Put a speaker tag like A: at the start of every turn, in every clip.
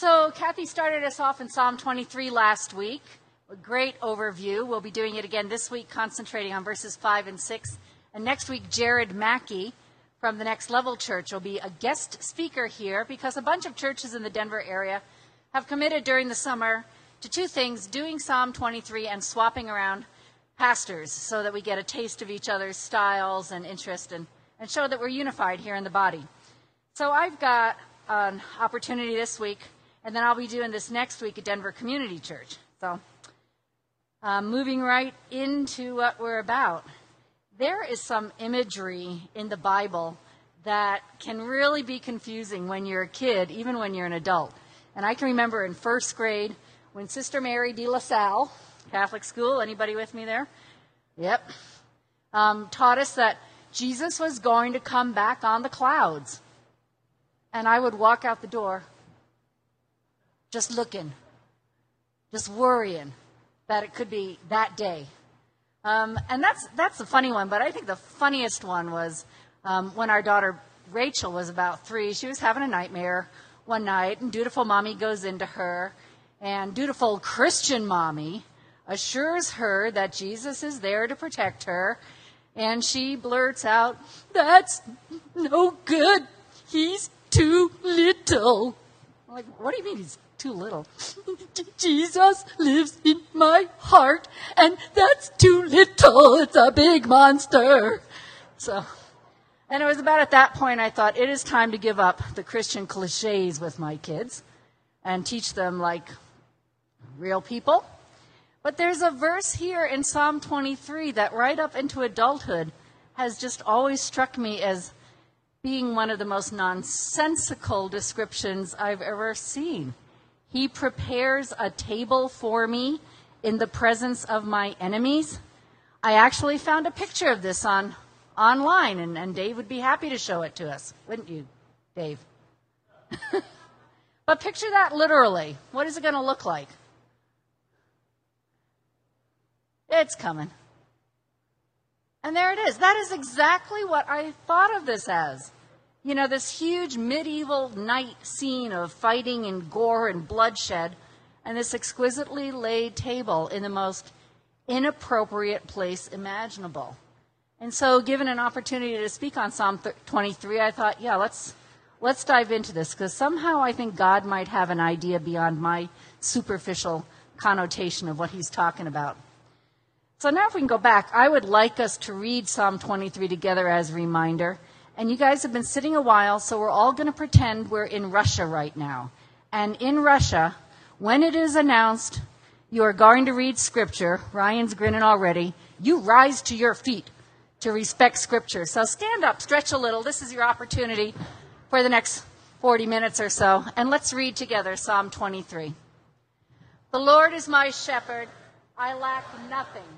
A: So, Kathy started us off in Psalm 23 last week. A great overview. We'll be doing it again this week, concentrating on verses 5 and 6. And next week, Jared Mackey from the Next Level Church will be a guest speaker here because a bunch of churches in the Denver area have committed during the summer to two things doing Psalm 23 and swapping around pastors so that we get a taste of each other's styles and interest and, and show that we're unified here in the body. So I've got an opportunity this week, and then I'll be doing this next week at Denver Community Church. So, uh, moving right into what we're about. There is some imagery in the Bible that can really be confusing when you're a kid, even when you're an adult. And I can remember in first grade when Sister Mary de La Salle, Catholic school, anybody with me there? Yep. Um, taught us that Jesus was going to come back on the clouds. And I would walk out the door just looking, just worrying that it could be that day. Um, and that's, that's the funny one, but I think the funniest one was um, when our daughter Rachel was about three. She was having a nightmare one night, and dutiful mommy goes into her, and dutiful Christian mommy assures her that Jesus is there to protect her, and she blurts out, That's no good. He's too little. I'm like, what do you mean he's too little? Jesus lives in my heart, and that's too little. It's a big monster. So and it was about at that point I thought it is time to give up the Christian cliches with my kids and teach them like real people. But there's a verse here in Psalm 23 that right up into adulthood has just always struck me as being one of the most nonsensical descriptions I've ever seen. He prepares a table for me in the presence of my enemies. I actually found a picture of this on online, and, and Dave would be happy to show it to us, wouldn't you, Dave? but picture that literally. What is it going to look like? It's coming. And there it is. That is exactly what I thought of this as. You know, this huge medieval night scene of fighting and gore and bloodshed, and this exquisitely laid table in the most inappropriate place imaginable. And so, given an opportunity to speak on Psalm 23, I thought, yeah, let's let's dive into this because somehow I think God might have an idea beyond my superficial connotation of what he's talking about. So now if we can go back, I would like us to read Psalm 23 together as a reminder. And you guys have been sitting a while, so we're all going to pretend we're in Russia right now. And in Russia, when it is announced you are going to read scripture, Ryan's grinning already, you rise to your feet to respect Scripture. So stand up, stretch a little. This is your opportunity for the next 40 minutes or so. And let's read together Psalm 23. The Lord is my shepherd. I lack nothing.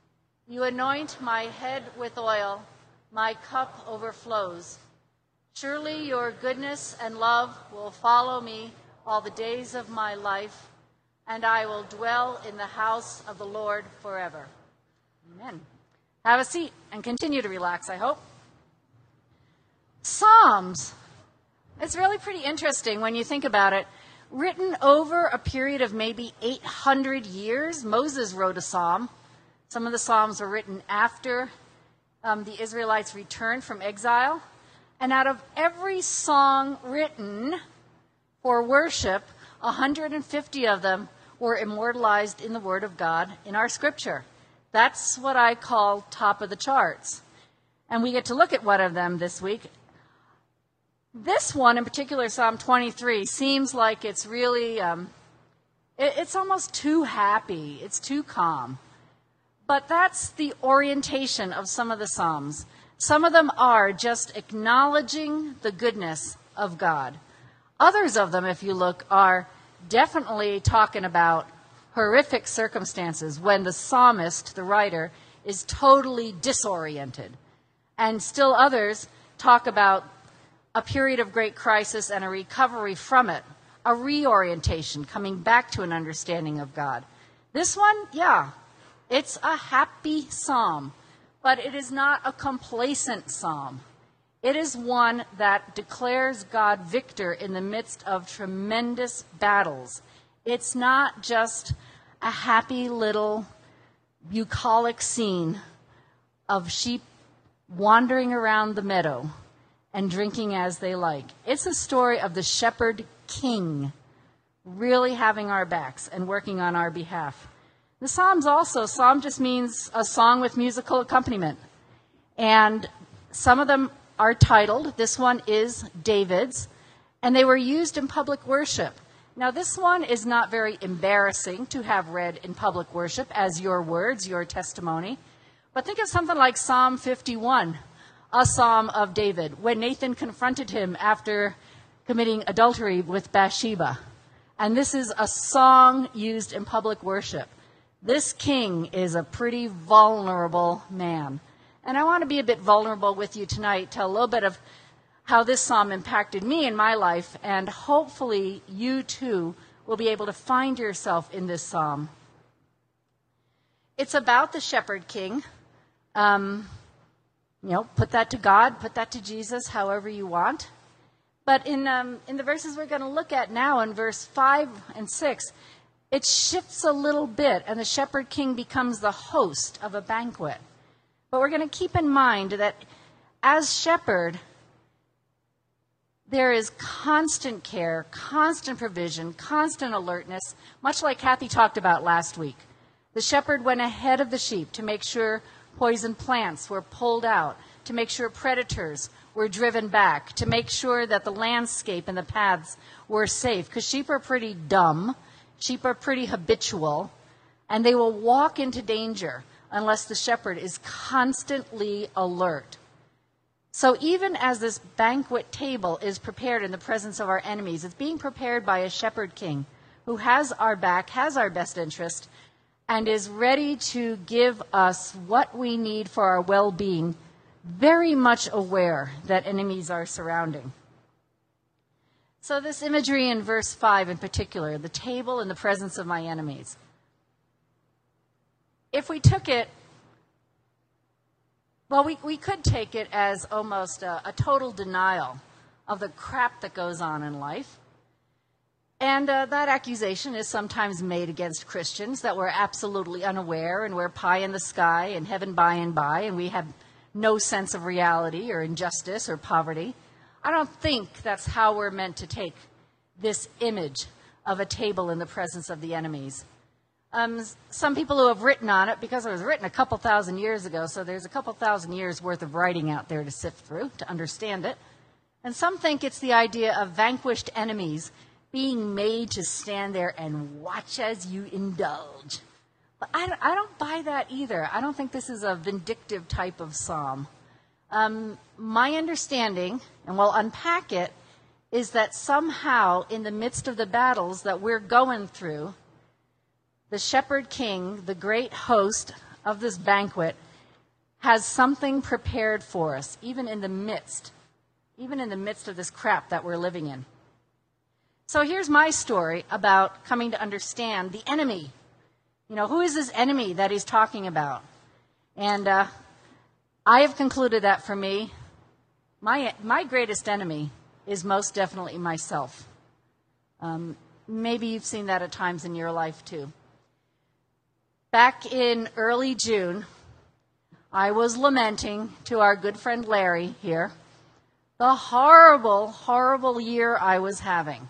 A: You anoint my head with oil, my cup overflows. Surely your goodness and love will follow me all the days of my life, and I will dwell in the house of the Lord forever. Amen. Have a seat and continue to relax, I hope. Psalms. It's really pretty interesting when you think about it. Written over a period of maybe 800 years, Moses wrote a psalm. Some of the psalms were written after um, the Israelites returned from exile. And out of every song written for worship, 150 of them were immortalized in the Word of God in our scripture. That's what I call top of the charts. And we get to look at one of them this week. This one in particular, Psalm 23, seems like it's really, um, it, it's almost too happy. It's too calm. But that's the orientation of some of the Psalms. Some of them are just acknowledging the goodness of God. Others of them, if you look, are definitely talking about horrific circumstances when the psalmist, the writer, is totally disoriented. And still others talk about a period of great crisis and a recovery from it, a reorientation, coming back to an understanding of God. This one, yeah, it's a happy psalm, but it is not a complacent psalm. It is one that declares God victor in the midst of tremendous battles. It's not just a happy little bucolic scene of sheep wandering around the meadow and drinking as they like. It's a story of the shepherd king really having our backs and working on our behalf. The Psalms also, Psalm just means a song with musical accompaniment. And some of them are titled. This one is David's, and they were used in public worship. Now, this one is not very embarrassing to have read in public worship as your words, your testimony. But think of something like Psalm 51, a psalm of David, when Nathan confronted him after committing adultery with Bathsheba. And this is a song used in public worship. This king is a pretty vulnerable man. And I want to be a bit vulnerable with you tonight, tell a little bit of how this psalm impacted me in my life, and hopefully you too will be able to find yourself in this psalm. It's about the shepherd king. Um, you know, put that to God, put that to Jesus, however you want. But in, um, in the verses we're going to look at now, in verse 5 and 6, it shifts a little bit, and the shepherd king becomes the host of a banquet. But we're going to keep in mind that as shepherd, there is constant care, constant provision, constant alertness, much like Kathy talked about last week. The shepherd went ahead of the sheep to make sure poison plants were pulled out, to make sure predators were driven back, to make sure that the landscape and the paths were safe. Because sheep are pretty dumb, sheep are pretty habitual, and they will walk into danger unless the shepherd is constantly alert. So even as this banquet table is prepared in the presence of our enemies, it's being prepared by a shepherd king who has our back, has our best interest, and is ready to give us what we need for our well being, very much aware that enemies are surrounding. So, this imagery in verse 5 in particular, the table in the presence of my enemies if we took it, well, we, we could take it as almost a, a total denial of the crap that goes on in life. And uh, that accusation is sometimes made against Christians that we're absolutely unaware and we're pie in the sky and heaven by and by and we have no sense of reality or injustice or poverty. I don't think that's how we're meant to take this image of a table in the presence of the enemies. Um, some people who have written on it, because it was written a couple thousand years ago, so there's a couple thousand years worth of writing out there to sift through to understand it. And some think it's the idea of vanquished enemies being made to stand there and watch as you indulge. But I I don't buy that either. I don't think this is a vindictive type of psalm. Um, my understanding, and we'll unpack it, is that somehow in the midst of the battles that we're going through, the shepherd king, the great host of this banquet, has something prepared for us, even in the midst, even in the midst of this crap that we're living in. So here's my story about coming to understand the enemy. You know, who is this enemy that he's talking about? And uh, I have concluded that for me, my, my greatest enemy is most definitely myself. Um, maybe you've seen that at times in your life too. Back in early June, I was lamenting to our good friend Larry here the horrible, horrible year I was having.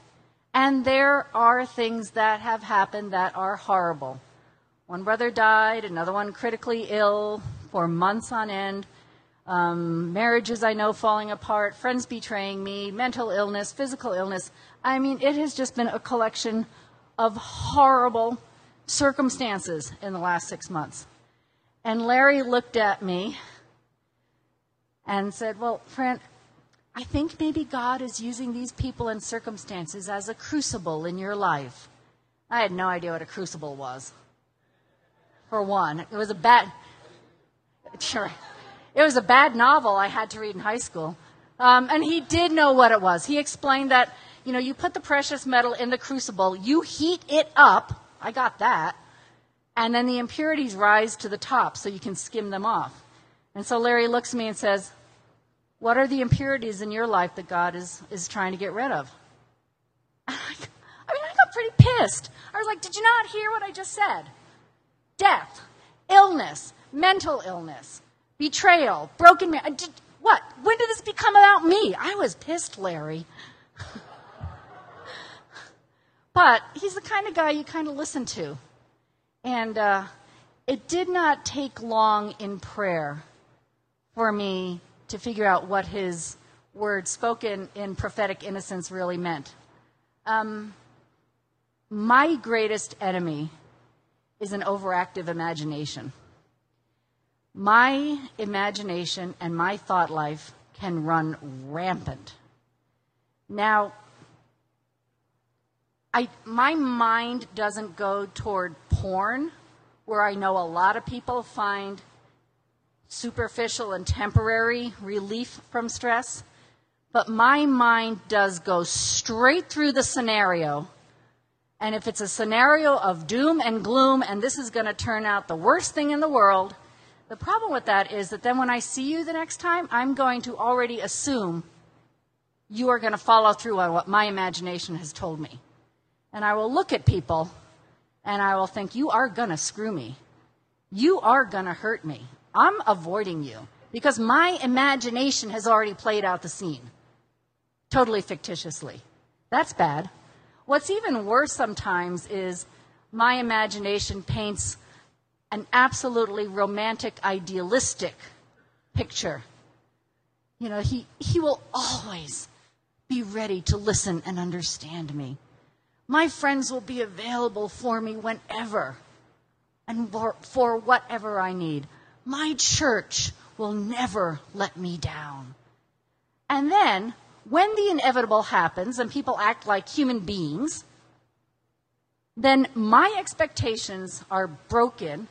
A: And there are things that have happened that are horrible. One brother died, another one critically ill for months on end. Um, marriages I know falling apart, friends betraying me, mental illness, physical illness. I mean, it has just been a collection of horrible, circumstances in the last six months. And Larry looked at me and said, Well, Fran, I think maybe God is using these people and circumstances as a crucible in your life. I had no idea what a crucible was. For one, it was a bad, sure, it was a bad novel I had to read in high school. Um, and he did know what it was. He explained that, you know, you put the precious metal in the crucible, you heat it up. I got that. And then the impurities rise to the top so you can skim them off. And so Larry looks at me and says, What are the impurities in your life that God is, is trying to get rid of? I mean, I got pretty pissed. I was like, Did you not hear what I just said? Death, illness, mental illness, betrayal, broken marriage. What? When did this become about me? I was pissed, Larry. but he's the kind of guy you kind of listen to. And uh, it did not take long in prayer for me to figure out what his words spoken in prophetic innocence really meant. Um, my greatest enemy is an overactive imagination. My imagination and my thought life can run rampant. Now, I, my mind doesn't go toward porn, where I know a lot of people find superficial and temporary relief from stress, but my mind does go straight through the scenario. And if it's a scenario of doom and gloom, and this is going to turn out the worst thing in the world, the problem with that is that then when I see you the next time, I'm going to already assume you are going to follow through on what my imagination has told me. And I will look at people and I will think, you are going to screw me. You are going to hurt me. I'm avoiding you because my imagination has already played out the scene totally fictitiously. That's bad. What's even worse sometimes is my imagination paints an absolutely romantic, idealistic picture. You know, he, he will always be ready to listen and understand me. My friends will be available for me whenever and for, for whatever I need. My church will never let me down. And then, when the inevitable happens and people act like human beings, then my expectations are broken,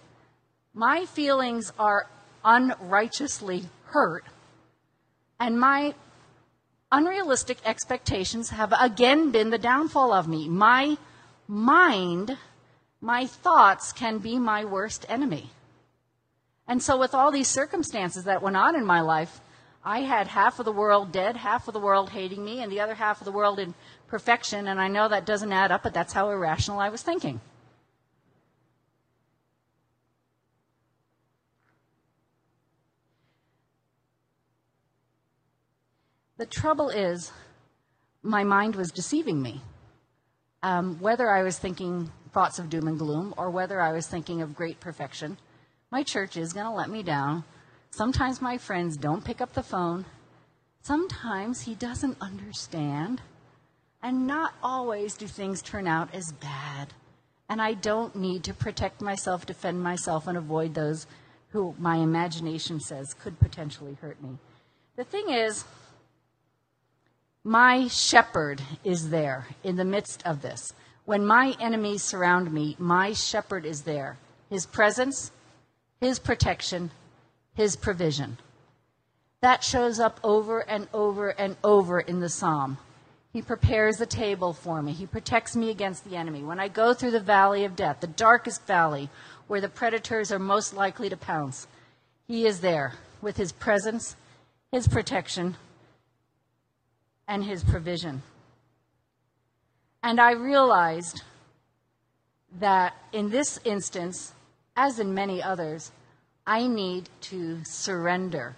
A: my feelings are unrighteously hurt, and my unrealistic expectations have again been the downfall of me. My mind, my thoughts can be my worst enemy. And so, with all these circumstances that went on in my life, I had half of the world dead, half of the world hating me, and the other half of the world in perfection. And I know that doesn't add up, but that's how irrational I was thinking. The trouble is, my mind was deceiving me. Um, whether I was thinking thoughts of doom and gloom or whether I was thinking of great perfection, my church is going to let me down. Sometimes my friends don't pick up the phone. Sometimes he doesn't understand. And not always do things turn out as bad. And I don't need to protect myself, defend myself, and avoid those who my imagination says could potentially hurt me. The thing is, my shepherd is there in the midst of this. When my enemies surround me, my shepherd is there. His presence, his protection, His provision. That shows up over and over and over in the psalm. He prepares a table for me. He protects me against the enemy. When I go through the valley of death, the darkest valley where the predators are most likely to pounce, He is there with His presence, His protection, and His provision. And I realized that in this instance, as in many others, I need to surrender.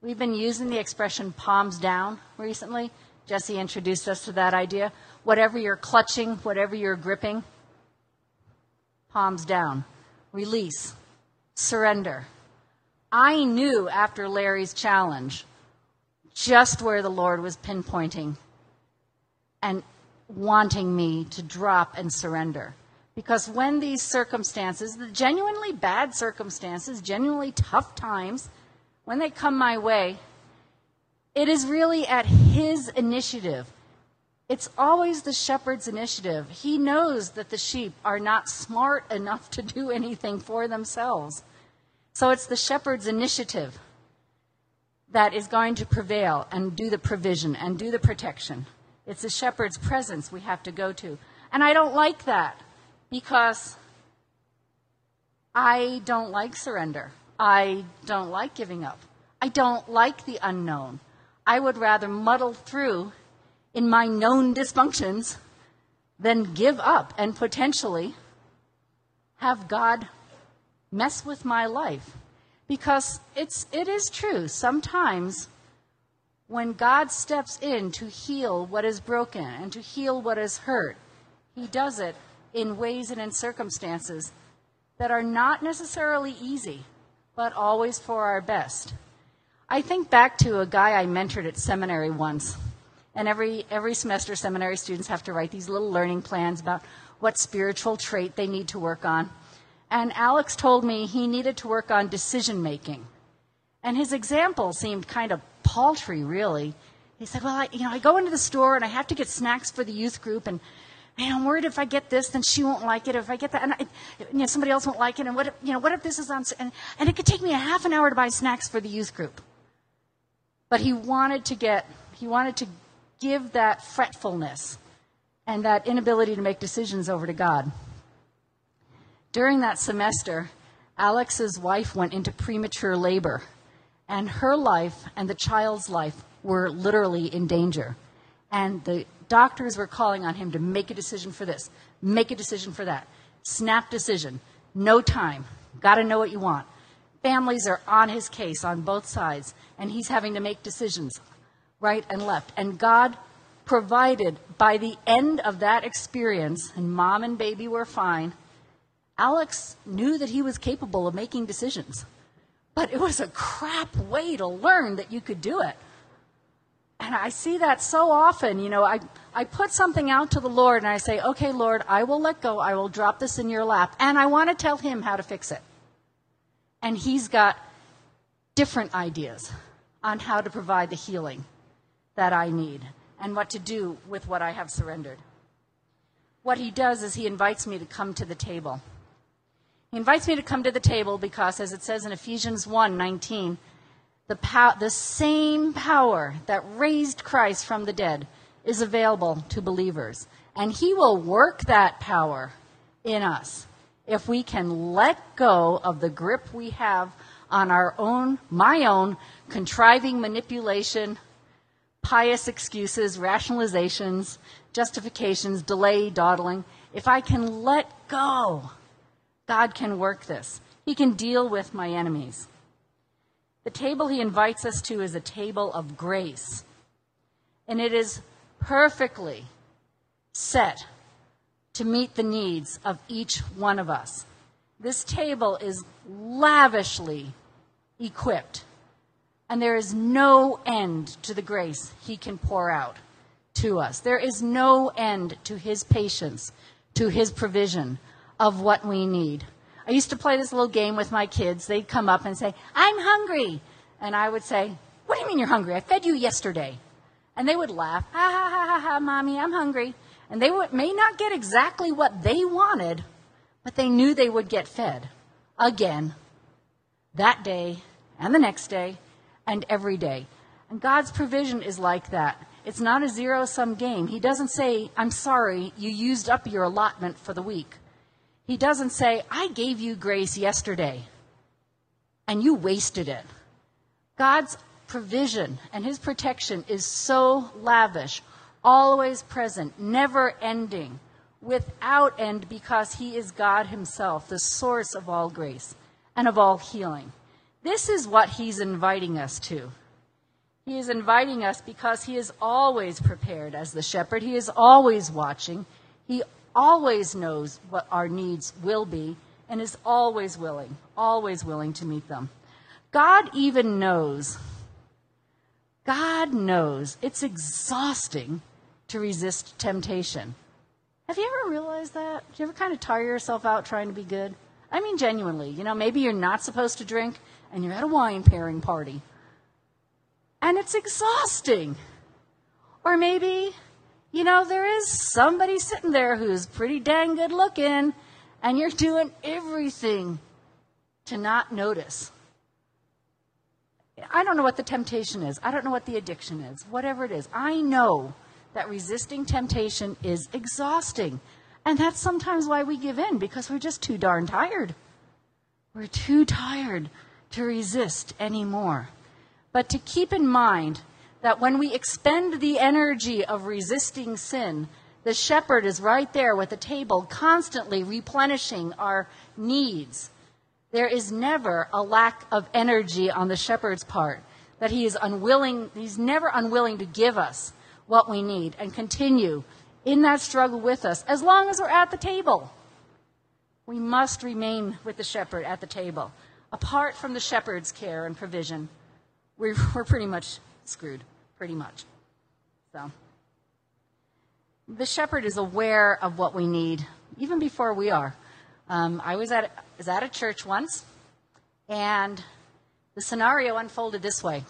A: We've been using the expression palms down recently. Jesse introduced us to that idea. Whatever you're clutching, whatever you're gripping, palms down. Release. Surrender. I knew after Larry's challenge just where the Lord was pinpointing and wanting me to drop and surrender. Because when these circumstances, the genuinely bad circumstances, genuinely tough times, when they come my way, It is really at his initiative. It's always the shepherd's initiative. He knows that the sheep are not smart enough to do anything for themselves. So it's the shepherd's initiative that is going to prevail and do the provision and do the protection. It's the shepherd's presence we have to go to. And I don't like that because I don't like surrender. I don't like giving up. I don't like the unknown. I would rather muddle through in my known dysfunctions than give up and potentially have God mess with my life. Because it's, it is true, sometimes when God steps in to heal what is broken and to heal what is hurt, He does it in ways and in circumstances that are not necessarily easy, but always for our best. I think back to a guy I mentored at seminary once. And every, every semester, seminary students have to write these little learning plans about what spiritual trait they need to work on. And Alex told me he needed to work on decision making. And his example seemed kind of paltry, really. He said, Well, I, you know, I go into the store and I have to get snacks for the youth group, and man, I'm worried if I get this, then she won't like it. If I get that, and I, you know, somebody else won't like it. And what if, you know, what if this is on, and, and it could take me a half an hour to buy snacks for the youth group. But he wanted to get, he wanted to give that fretfulness and that inability to make decisions over to God. During that semester, Alex's wife went into premature labor, and her life and the child's life were literally in danger. And the doctors were calling on him to make a decision for this, make a decision for that. Snap decision, no time, got to know what you want. Families are on his case on both sides, and he's having to make decisions right and left. And God provided by the end of that experience, and mom and baby were fine, Alex knew that he was capable of making decisions. But it was a crap way to learn that you could do it. And I see that so often. You know, I, I put something out to the Lord and I say, okay, Lord, I will let go. I will drop this in your lap. And I want to tell him how to fix it and he's got different ideas on how to provide the healing that I need and what to do with what I have surrendered. What he does is he invites me to come to the table. He invites me to come to the table because, as it says in Ephesians 1 19, the, pow- the same power that raised Christ from the dead is available to believers. And he will work that power in us if we can let go of the grip we have on our own, my own, contriving manipulation, pious excuses, rationalizations, justifications, delay, dawdling, if I can let go, God can work this. He can deal with my enemies. The table he invites us to is a table of grace, and it is perfectly set to meet the needs of each one of us. This table is lavishly equipped, and there is no end to the grace He can pour out to us. There is no end to His patience, to His provision of what we need. I used to play this little game with my kids. They'd come up and say, I'm hungry. And I would say, What do you mean you're hungry? I fed you yesterday. And they would laugh, Ha ha ha ha ha, mommy, I'm hungry. And they would, may not get exactly what they wanted, but they knew they would get fed again that day and the next day and every day. And God's provision is like that. It's not a zero sum game. He doesn't say, I'm sorry, you used up your allotment for the week. He doesn't say, I gave you grace yesterday and you wasted it. God's provision and his protection is so lavish always present, never ending, without end, because He is God Himself, the source of all grace and of all healing. This is what He's inviting us to. He is inviting us because He is always prepared as the shepherd. He is always watching. He always knows what our needs will be and is always willing, always willing to meet them. God even knows. God knows it's exhausting to resist temptation. Have you ever realized that? Do you ever kind of tire yourself out trying to be good? I mean, genuinely. You know, maybe you're not supposed to drink and you're at a wine pairing party. And it's exhausting. Or maybe, you know, there is somebody sitting there who's pretty dang good looking, and you're doing everything to not notice. I don't know what the temptation is. I don't know what the addiction is. Whatever it is, I know that resisting temptation is exhausting. And that's sometimes why we give in, because we're just too darn tired. We're too tired to resist anymore. But to keep in mind that when we expend the energy of resisting sin, the shepherd is right there with the table, constantly replenishing our needs. There is never a lack of energy on the shepherd's part, that he is unwilling, he's never unwilling to give us what we need and continue in that struggle with us as long as we're at the table. We must remain with the shepherd at the table. Apart from the shepherd's care and provision, we're, we're pretty much screwed, pretty much. So, the shepherd is aware of what we need even before we are. Um, I was at, was at a church once, and the scenario unfolded this way.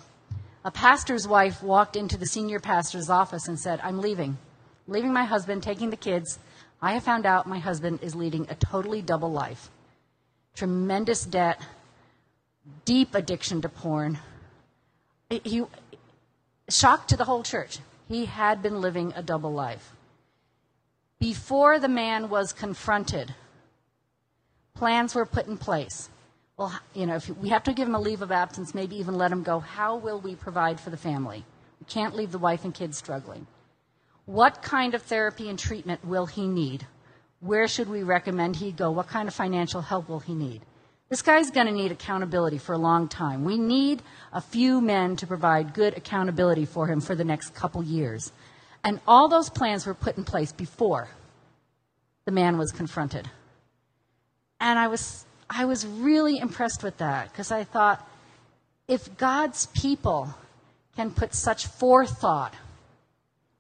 A: A pastor's wife walked into the senior pastor's office and said, I'm leaving leaving my husband, taking the kids. I have found out my husband is leading a totally double life. Tremendous debt, deep addiction to porn. He shocked to the whole church. He had been living a double life. Before the man was confronted, plans were put in place. Well, you know, if we have to give him a leave of absence, maybe even let him go, how will we provide for the family? We can't leave the wife and kids struggling. What kind of therapy and treatment will he need? Where should we recommend he go? What kind of financial help will he need? This guy's going to need accountability for a long time. We need a few men to provide good accountability for him for the next couple years. And all those plans were put in place before the man was confronted. And I was, I was really impressed with that because I thought if God's people can put such forethought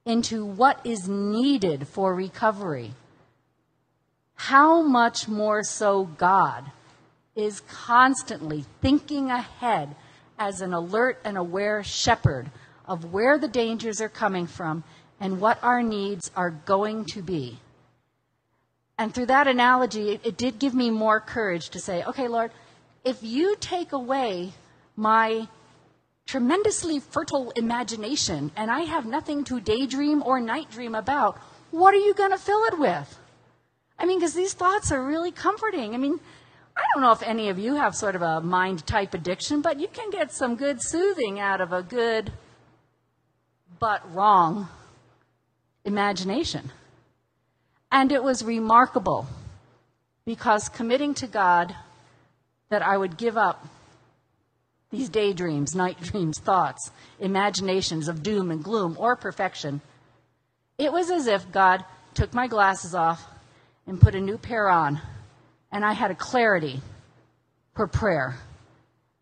A: into what is needed for recovery, how much more so God is constantly thinking ahead as an alert and aware shepherd of where the dangers are coming from and what our needs are going to be. And through that analogy, it, it did give me more courage to say, okay, Lord, if you take away my tremendously fertile imagination and I have nothing to daydream or night dream about, what are you going to fill it with? I mean, because these thoughts are really comforting. I mean, I don't know if any of you have sort of a mind type addiction, but you can get some good soothing out of a good but wrong imagination. And it was remarkable because committing to God that I would give up these daydreams, night dreams, thoughts, imaginations of doom and gloom or perfection. It was as if God took my glasses off and put a new pair on, and I had a clarity for prayer,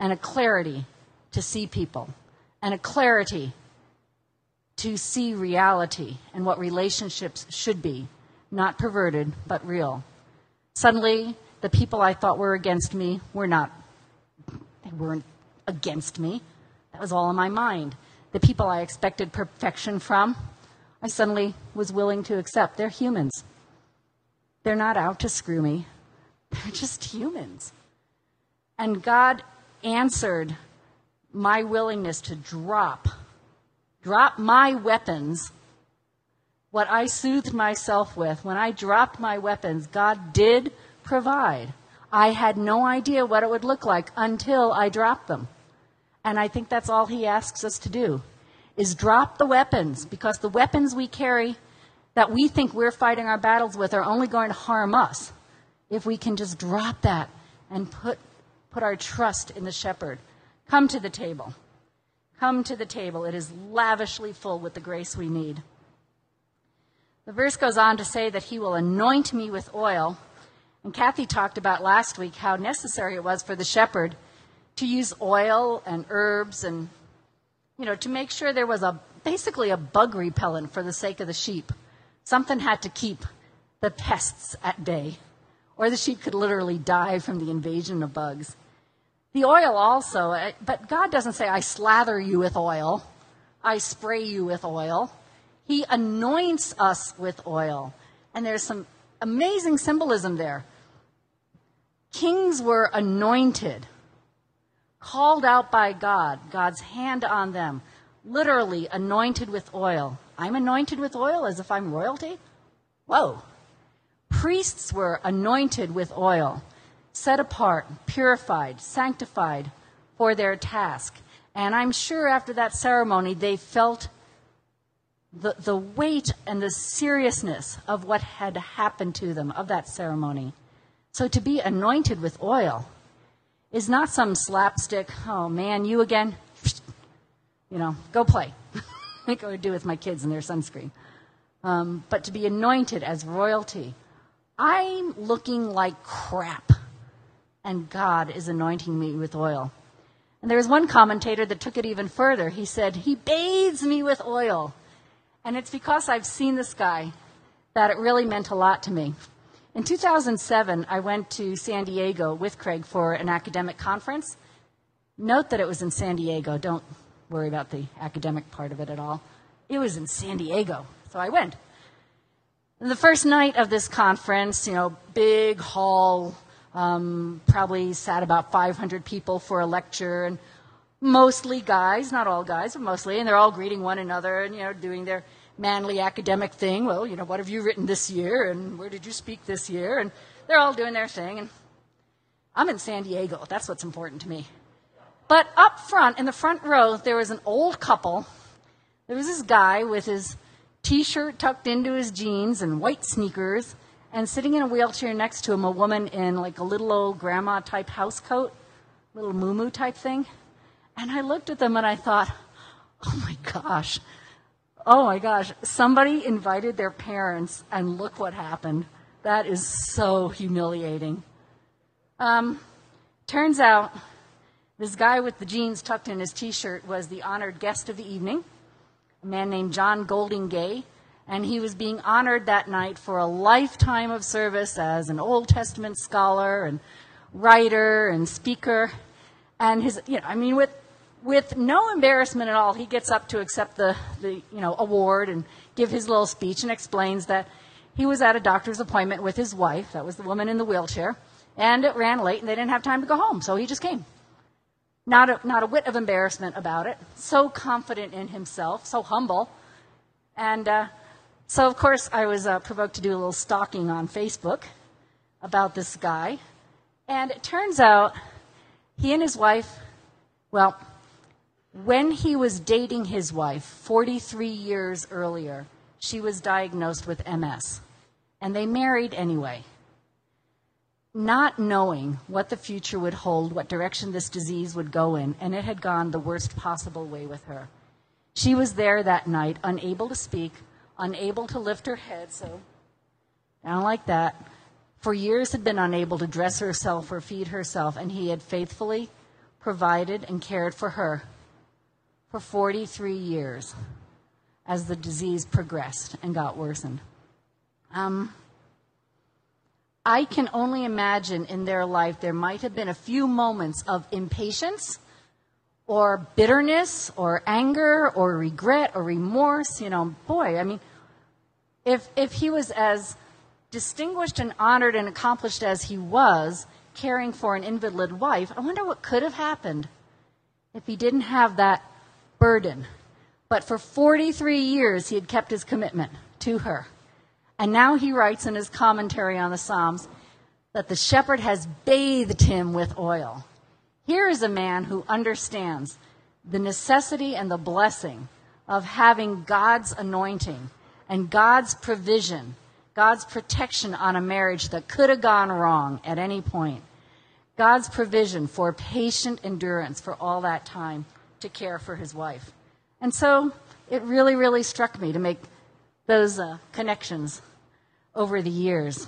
A: and a clarity to see people, and a clarity to see reality and what relationships should be, not perverted, but real. Suddenly, the people I thought were against me were not. They weren't against me. That was all in my mind. The people I expected perfection from, I suddenly was willing to accept. They're humans. They're not out to screw me, they're just humans. And God answered my willingness to drop, drop my weapons, what I soothed myself with. When I dropped my weapons, God did provide. I had no idea what it would look like until I dropped them. And I think that's all he asks us to do is drop the weapons because the weapons we carry that we think we're fighting our battles with are only going to harm us. If we can just drop that and put, put our trust in the shepherd. Come to the table. Come to the table. It is lavishly full with the grace we need. The verse goes on to say that he will anoint me with oil. And Kathy talked about last week how necessary it was for the shepherd to use oil and herbs and, you know, to make sure there was a basically a bug repellent for the sake of the sheep. Something had to keep the pests at bay, or the sheep could literally die from the invasion of bugs. The oil also, but God doesn't say, I slather you with oil, I spray you with oil. He anoints us with oil. And there's some amazing symbolism there. Kings were anointed, called out by God, God's hand on them, literally anointed with oil. I'm anointed with oil as if I'm royalty? Whoa. Priests were anointed with oil, set apart, purified, sanctified for their task. And I'm sure after that ceremony, they felt the, the weight and the seriousness of what had happened to them, of that ceremony. So to be anointed with oil is not some slapstick, oh man, you again? You know, go play. like I would do with my kids and their sunscreen. Um, but to be anointed as royalty, I'm looking like crap, and God is anointing me with oil. And there was one commentator that took it even further. He said, He bathes me with oil. And it's because I've seen this guy that it really meant a lot to me. In 2007, I went to San Diego with Craig for an academic conference. Note that it was in San Diego. Don't worry about the academic part of it at all. It was in San Diego, so I went. The first night of this conference, you know, big hall, um, probably sat about 500 people for a lecture, and mostly guys, not all guys, but mostly, and they're all greeting one another and, you know, doing their manly academic thing. Well, you know, what have you written this year, and where did you speak this year? And they're all doing their thing, and I'm in San Diego. That's what's important to me. But up front, in the front row, there was an old couple. There was this guy with his t shirt tucked into his jeans and white sneakers, and sitting in a wheelchair next to him, a woman in like a little old grandma type house coat, little moo type thing. And I looked at them and I thought, oh my gosh, oh my gosh, somebody invited their parents and look what happened. That is so humiliating. Um, turns out this guy with the jeans tucked in his t shirt was the honored guest of the evening, a man named John Goldingay, and he was being honored that night for a lifetime of service as an Old Testament scholar and writer and speaker. And his, you know, I mean, with with no embarrassment at all, he gets up to accept the, the you know, award and give his little speech and explains that he was at a doctor's appointment with his wife, that was the woman in the wheelchair, and it ran late and they didn't have time to go home, so he just came. Not a, not a whit of embarrassment about it. So confident in himself, so humble. And uh, so, of course, I was uh, provoked to do a little stalking on Facebook about this guy. And it turns out he and his wife, well, when he was dating his wife 43 years earlier, she was diagnosed with MS. And they married anyway, not knowing what the future would hold, what direction this disease would go in, and it had gone the worst possible way with her. She was there that night, unable to speak, unable to lift her head, so down like that. For years had been unable to dress herself or feed herself, and he had faithfully provided and cared for her for 43 years as the disease progressed and got worsened. Um, I can only imagine in their life there might have been a few moments of impatience or bitterness or anger or regret or remorse. You know, boy, I mean, if, if he was as distinguished and honored and accomplished as he was, caring for an invalid wife, I wonder what could have happened if he didn't have that burden. But for 43 years, he had kept his commitment to her. And now he writes in his commentary on the Psalms that the shepherd has bathed him with oil. Here is a man who understands the necessity and the blessing of having God's anointing and God's provision, God's protection on a marriage that could have gone wrong at any point. God's provision for patient endurance for all that time to care for his wife. And so it really, really struck me to make those uh, connections over the years.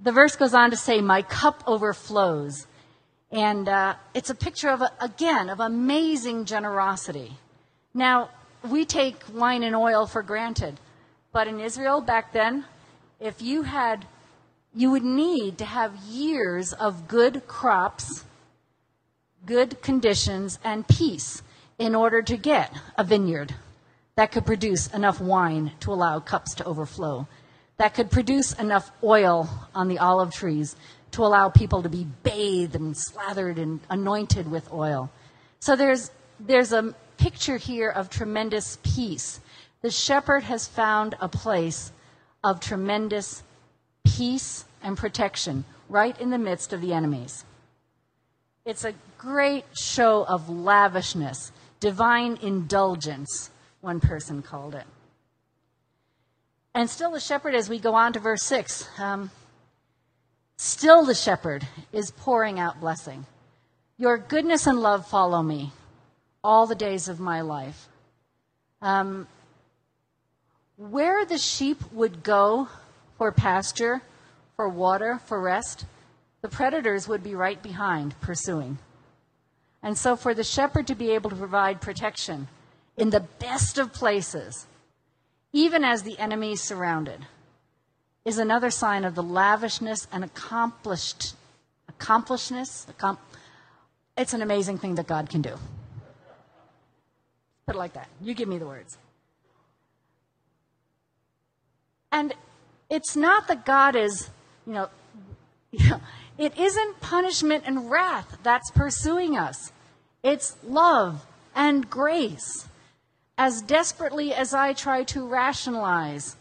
A: The verse goes on to say, My cup overflows. And uh, it's a picture of, a, again, of amazing generosity. Now, we take wine and oil for granted. But in Israel back then, if you had, you would need to have years of good crops good conditions and peace in order to get a vineyard that could produce enough wine to allow cups to overflow, that could produce enough oil on the olive trees to allow people to be bathed and slathered and anointed with oil. So there's, there's a picture here of tremendous peace. The shepherd has found a place of tremendous peace and protection right in the midst of the enemies. It's a great show of lavishness, divine indulgence, one person called it. And still the shepherd, as we go on to verse 6, um, still the shepherd is pouring out blessing. Your goodness and love follow me all the days of my life. Um, where the sheep would go for pasture, for water, for rest, the predators would be right behind pursuing. And so, for the shepherd to be able to provide protection in the best of places, even as the enemy is surrounded, is another sign of the lavishness and accomplished accomplishedness. Accom- it's an amazing thing that God can do. Put it like that. You give me the words. And it's not that God is, you know, it isn't punishment and wrath that's pursuing us. It's love and grace. As desperately as I try to rationalize,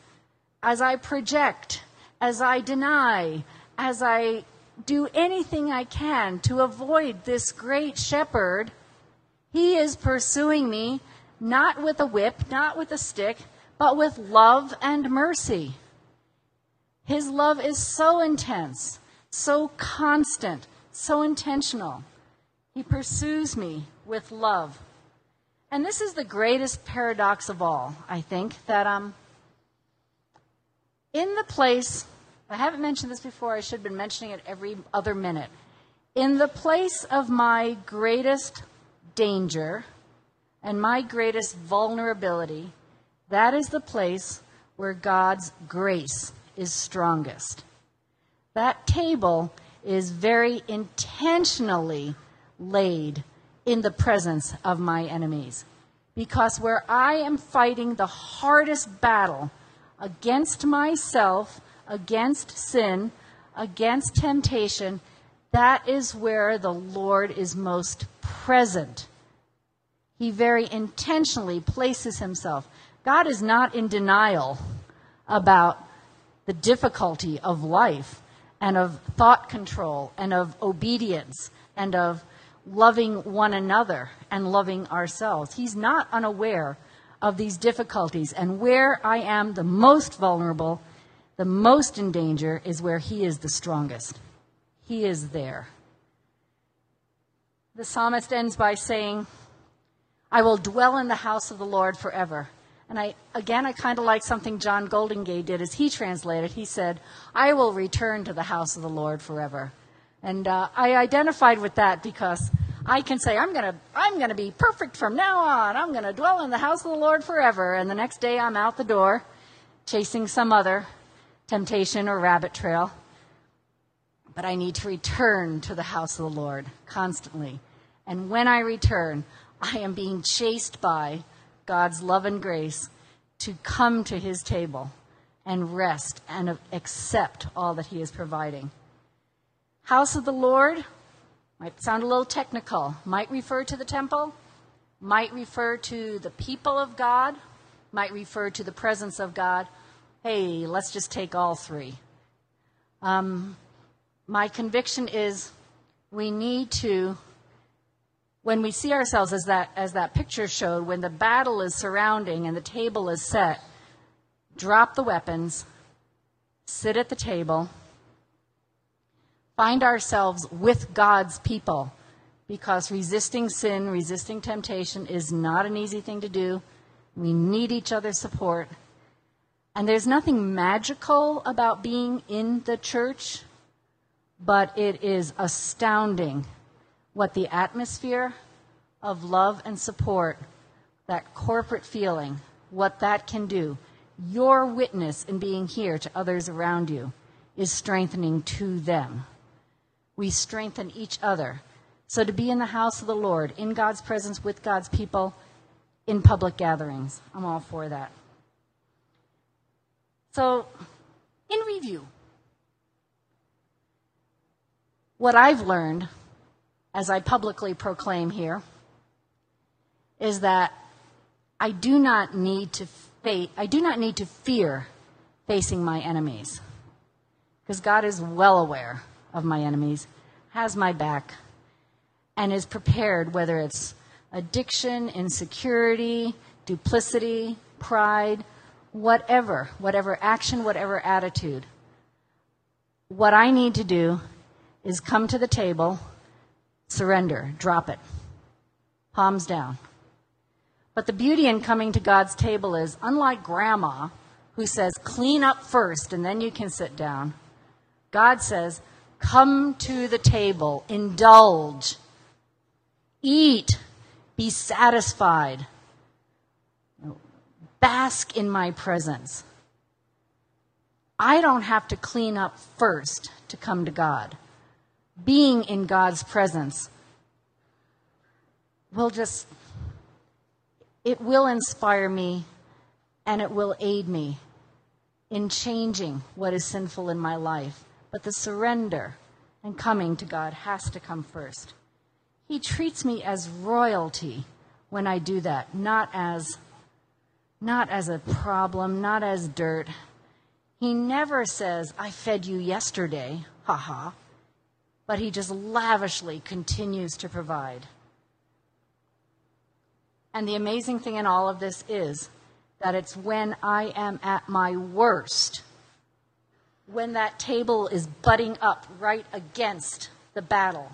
A: as I project, as I deny, as I do anything I can to avoid this great shepherd, he is pursuing me not with a whip, not with a stick, but with love and mercy. His love is so intense, so constant, so intentional. He pursues me with love. And this is the greatest paradox of all, I think, that um, in the place, I haven't mentioned this before, I should have been mentioning it every other minute. In the place of my greatest danger and my greatest vulnerability, that is the place where God's grace is strongest. That table is very intentionally laid in the presence of my enemies. Because where I am fighting the hardest battle against myself, against sin, against temptation, that is where the Lord is most present. He very intentionally places himself. God is not in denial about the difficulty of life and of thought control and of obedience and of loving one another and loving ourselves. He's not unaware of these difficulties. And where I am the most vulnerable, the most in danger, is where He is the strongest. He is there. The psalmist ends by saying, I will dwell in the house of the Lord forever. And I, again, I kind of like something John Goldingay did as he translated. He said, I will return to the house of the Lord forever. And uh, I identified with that because I can say, I'm going to I'm gonna be perfect from now on. I'm going to dwell in the house of the Lord forever. And the next day I'm out the door chasing some other temptation or rabbit trail. But I need to return to the house of the Lord constantly. And when I return, I am being chased by God's love and grace to come to his table and rest and accept all that he is providing. House of the Lord might sound a little technical, might refer to the temple, might refer to the people of God, might refer to the presence of God. Hey, let's just take all three. Um, my conviction is we need to when we see ourselves as that as that picture showed when the battle is surrounding and the table is set drop the weapons sit at the table find ourselves with God's people because resisting sin resisting temptation is not an easy thing to do we need each other's support and there's nothing magical about being in the church but it is astounding what the atmosphere of love and support, that corporate feeling, what that can do. Your witness in being here to others around you is strengthening to them. We strengthen each other So to be in the house of the Lord, in God's presence with God's people, in public gatherings, I'm all for that. So, in review, what I've learned as I publicly proclaim here is that I do not need to fa- I do not need to fear facing my enemies because God is well aware of my enemies, has my back, and is prepared, whether it's addiction, insecurity, duplicity, pride, whatever, whatever action, whatever attitude. What I need to do is come to the table, surrender, drop it, palms down. But the beauty in coming to God's table is, unlike grandma, who says, clean up first and then you can sit down, God says, come to the table, indulge, eat, be satisfied, bask in my presence. I don't have to clean up first to come to God. Being in God's presence will just, it will inspire me and it will aid me in changing what is sinful in my life. But the surrender and coming to God has to come first. He treats me as royalty when I do that, not as not as a problem, not as dirt. He never says, I fed you yesterday, Ha ha. but he just lavishly continues to provide. And the amazing thing in all of this is that it's when I am at my worst, when that table is butting up right against the battle,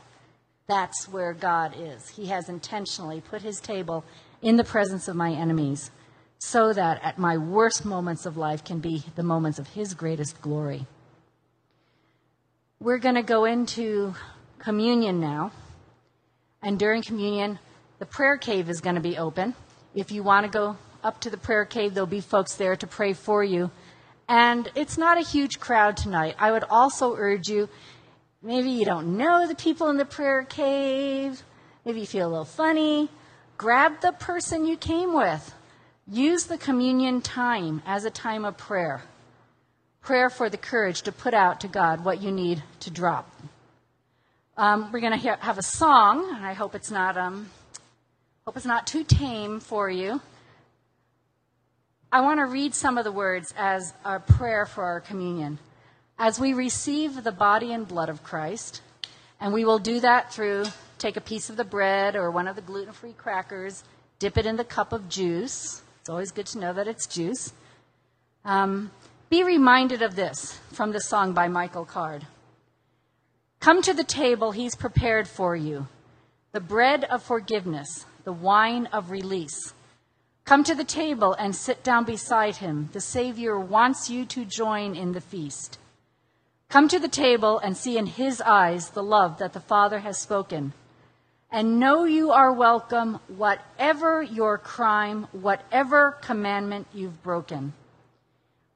A: that's where God is. He has intentionally put his table in the presence of my enemies so that at my worst moments of life can be the moments of his greatest glory. We're going to go into communion now. And during communion, the prayer cave is going to be open. If you want to go up to the prayer cave, there'll be folks there to pray for you. And it's not a huge crowd tonight. I would also urge you Maybe you don't know the people in the prayer cave. Maybe you feel a little funny. Grab the person you came with. Use the communion time as a time of prayer. Prayer for the courage to put out to God what you need to drop. Um, we're going to have a song, I hope it's not um, hope it's not too tame for you. I want to read some of the words as our prayer for our communion as we receive the body and blood of Christ, and we will do that through take a piece of the bread or one of the gluten free crackers, dip it in the cup of juice. It's always good to know that it's juice. Um, be reminded of this from the song by Michael Card. Come to the table he's prepared for you, the bread of forgiveness, the wine of release. Come to the table and sit down beside him. The Savior wants you to join in the feast. Come to the table and see in his eyes the love that the Father has spoken. And know you are welcome, whatever your crime, whatever commandment you've broken.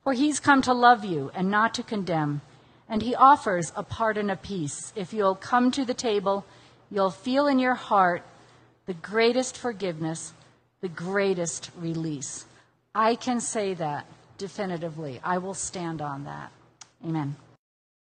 A: For he's come to love you and not to condemn, and he offers a pardon of peace. If you'll come to the table, you'll feel in your heart the greatest forgiveness, the greatest release. I can say that definitively. I will stand on that. Amen.